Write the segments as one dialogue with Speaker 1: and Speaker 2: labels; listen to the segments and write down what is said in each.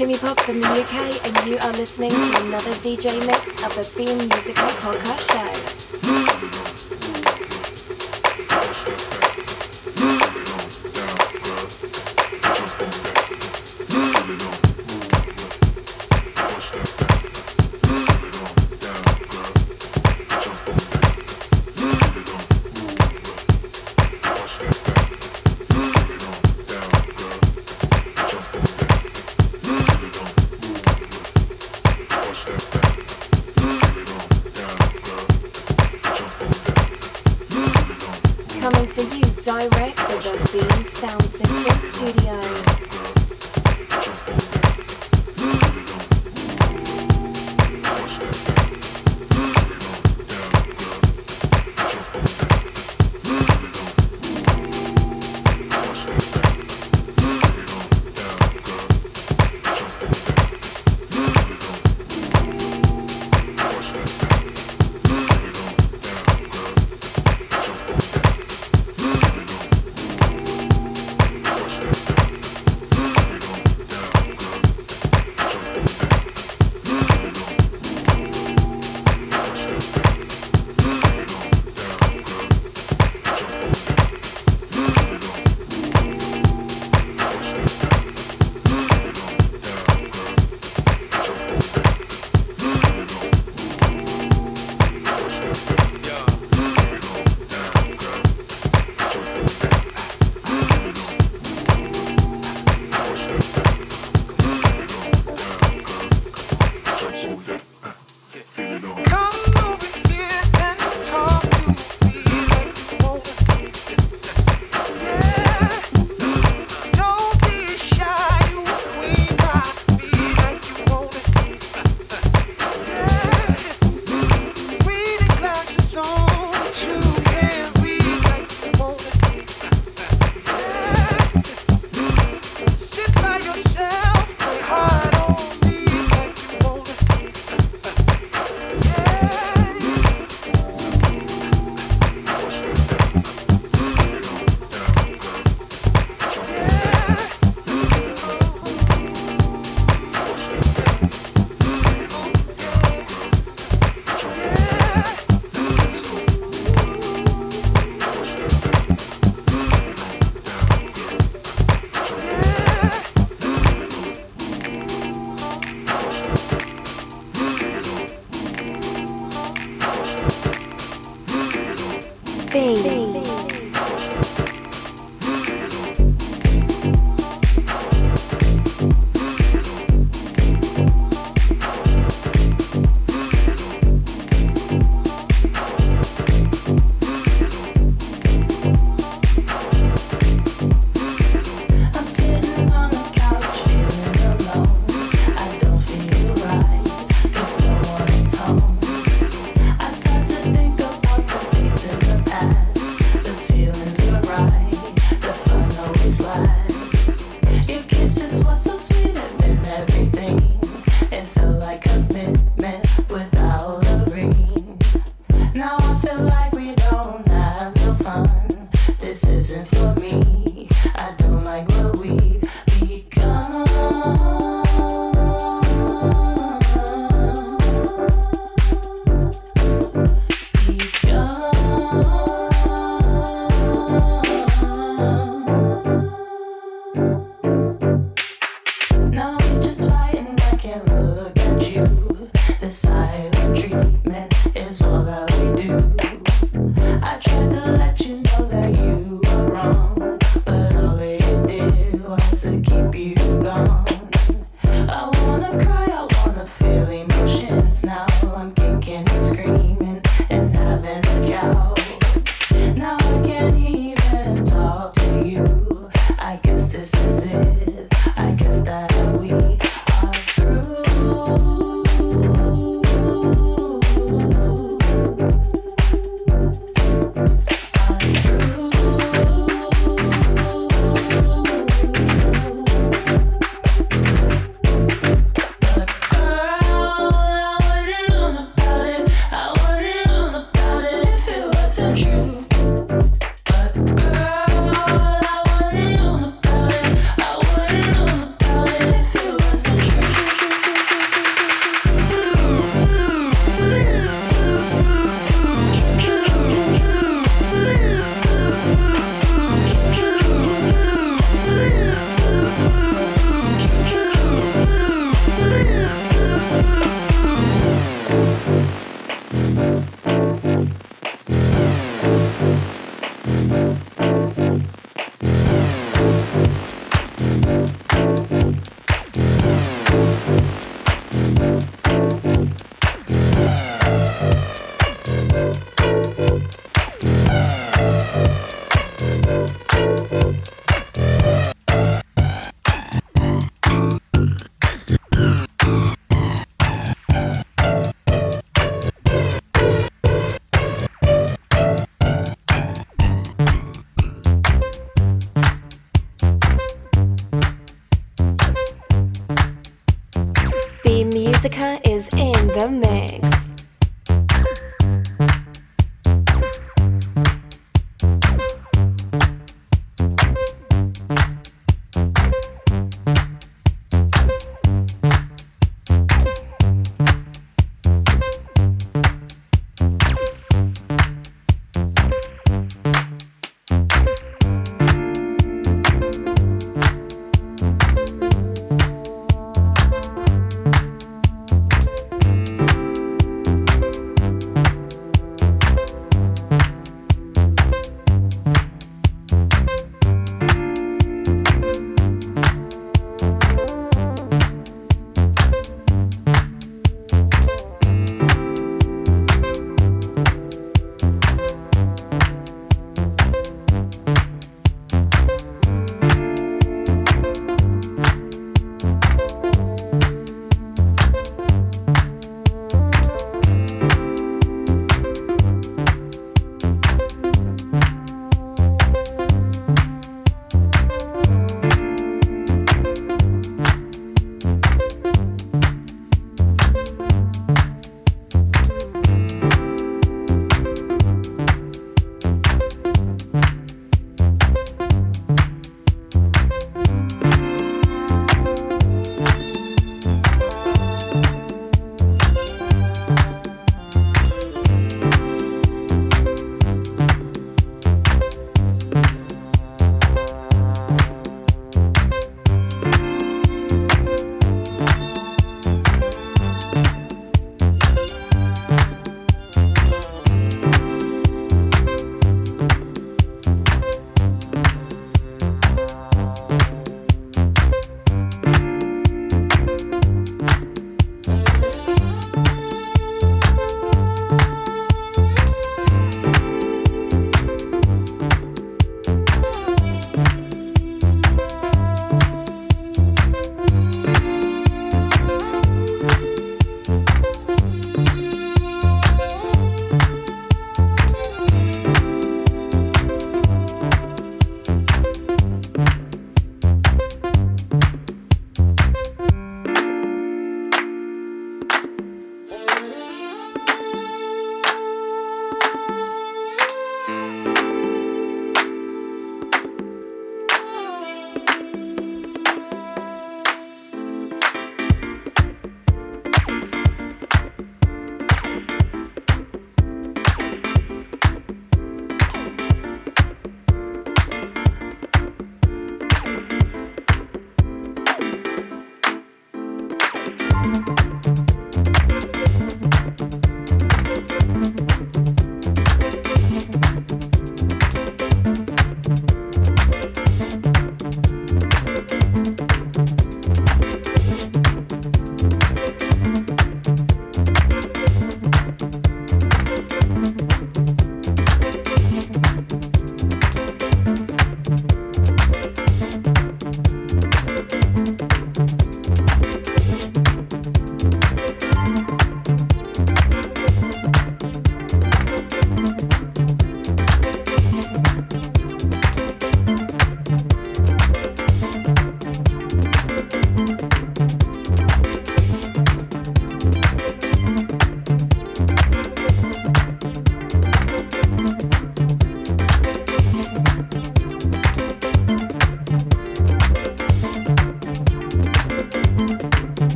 Speaker 1: Kimmy Pop from the UK, and you are listening to another DJ mix of the Beam Musical Podcast Show.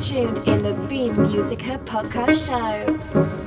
Speaker 2: Tuned in the Beam Musica podcast show.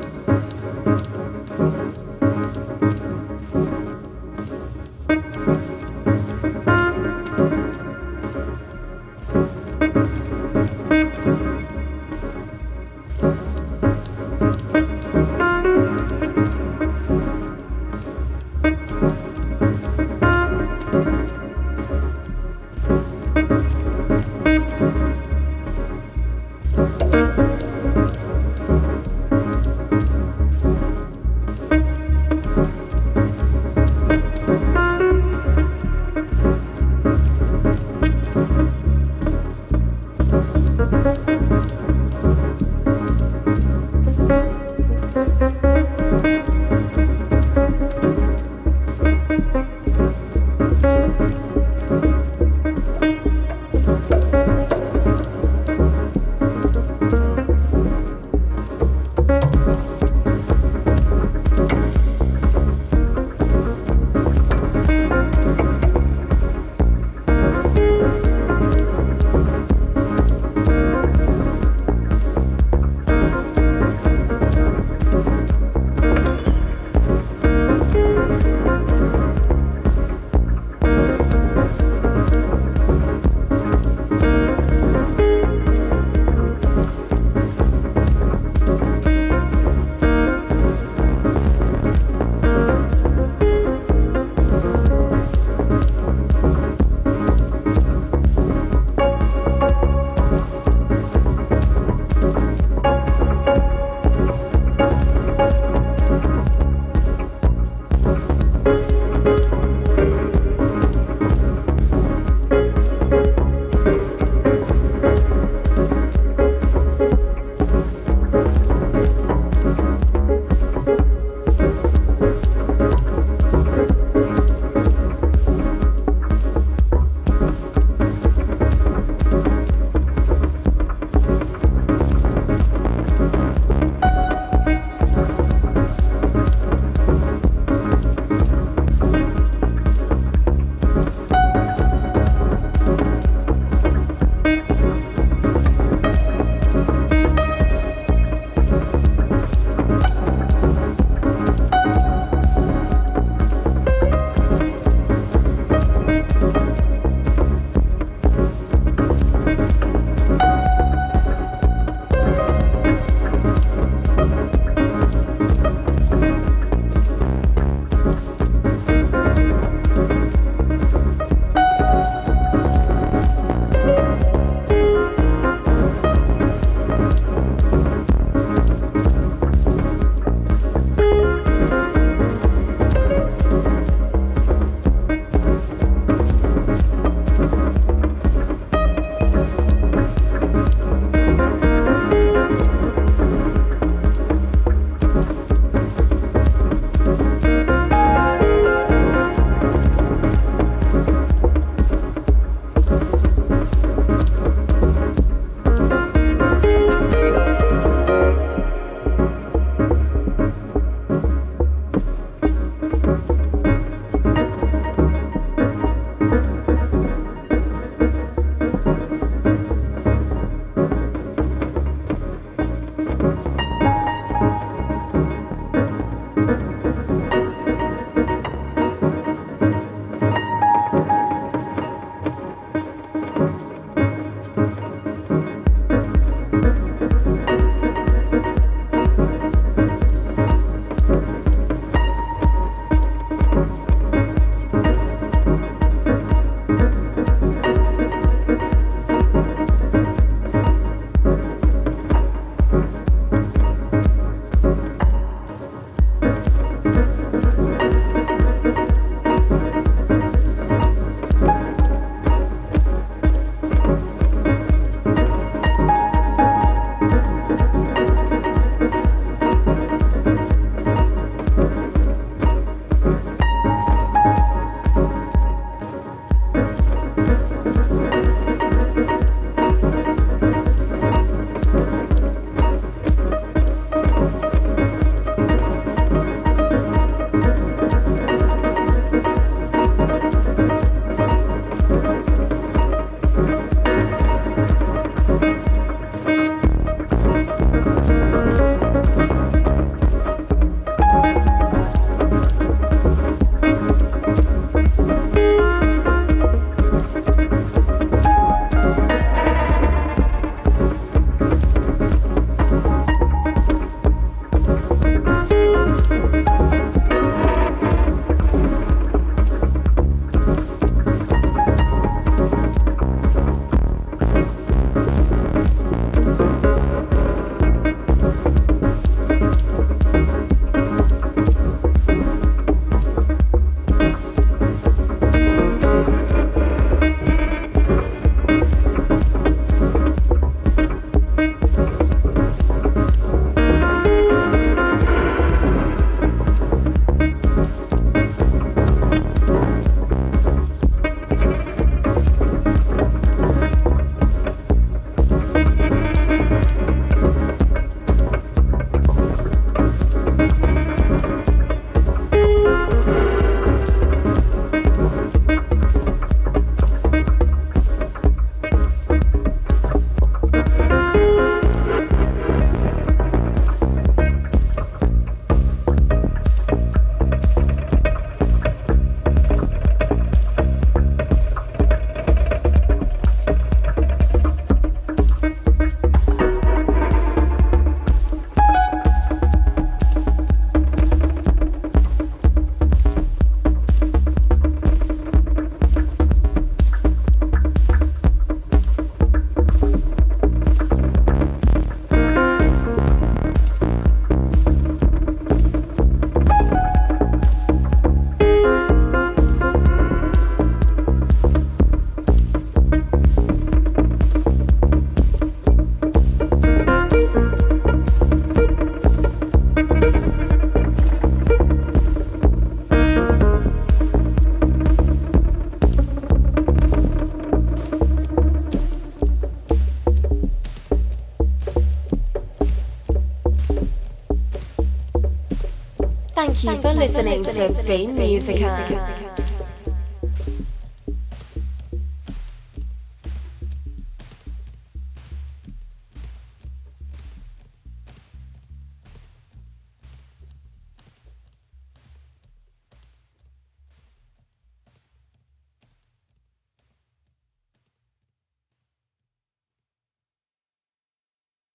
Speaker 2: Listening to Beam Musica. Musica.